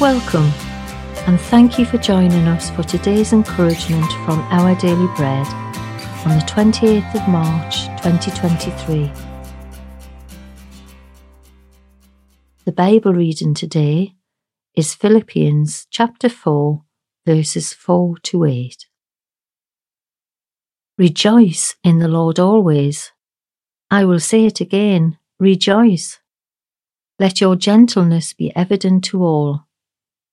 Welcome, and thank you for joining us for today's encouragement from Our Daily Bread on the 28th of March 2023. The Bible reading today is Philippians chapter 4, verses 4 to 8. Rejoice in the Lord always. I will say it again, rejoice. Let your gentleness be evident to all.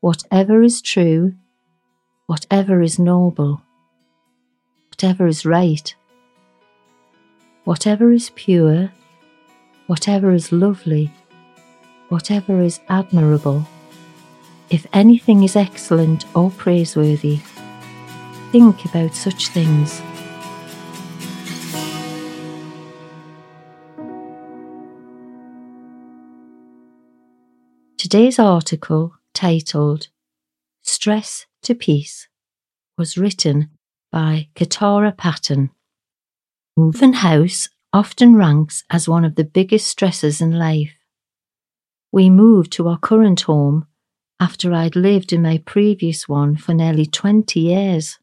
whatever is true, whatever is noble, whatever is right, whatever is pure, whatever is lovely, whatever is admirable, if anything is excellent or praiseworthy, think about such things. Today's article titled Stress to Peace was written by Katara Patton. Moving house often ranks as one of the biggest stresses in life. We moved to our current home after I'd lived in my previous one for nearly 20 years.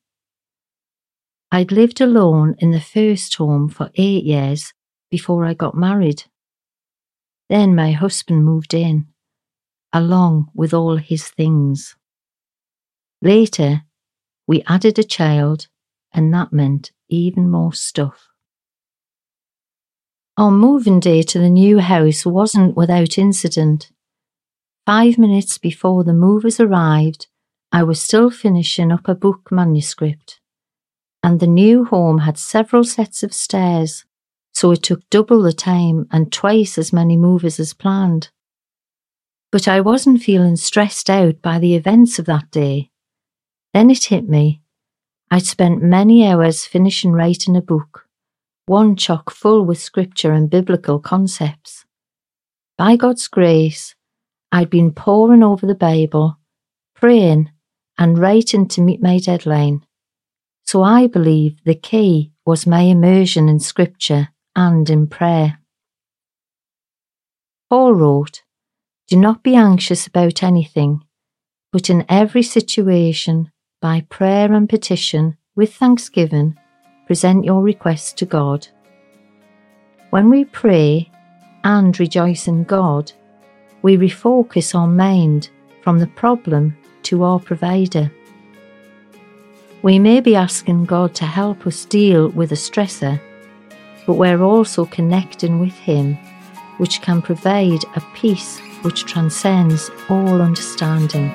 I'd lived alone in the first home for eight years before I got married. Then my husband moved in along with all his things. Later, we added a child, and that meant even more stuff. Our moving day to the new house wasn't without incident. Five minutes before the movers arrived, I was still finishing up a book manuscript, and the new home had several sets of stairs, so it took double the time and twice as many movers as planned. But I wasn't feeling stressed out by the events of that day. Then it hit me. I'd spent many hours finishing writing a book, one chock full with scripture and biblical concepts. By God's grace, I'd been poring over the Bible, praying, and writing to meet my deadline. So I believe the key was my immersion in scripture and in prayer. Paul wrote, do not be anxious about anything, but in every situation, by prayer and petition, with thanksgiving, present your requests to God. When we pray and rejoice in God, we refocus our mind from the problem to our provider. We may be asking God to help us deal with a stressor, but we're also connecting with Him, which can provide a peace which transcends all understanding.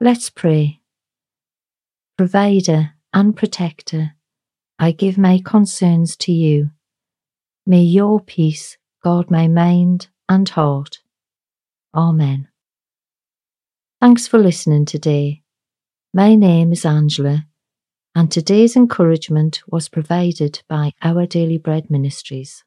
Let's pray. Provider and protector, I give my concerns to you. May your peace guard my mind and heart. Amen. Thanks for listening today. My name is Angela, and today's encouragement was provided by Our Daily Bread Ministries.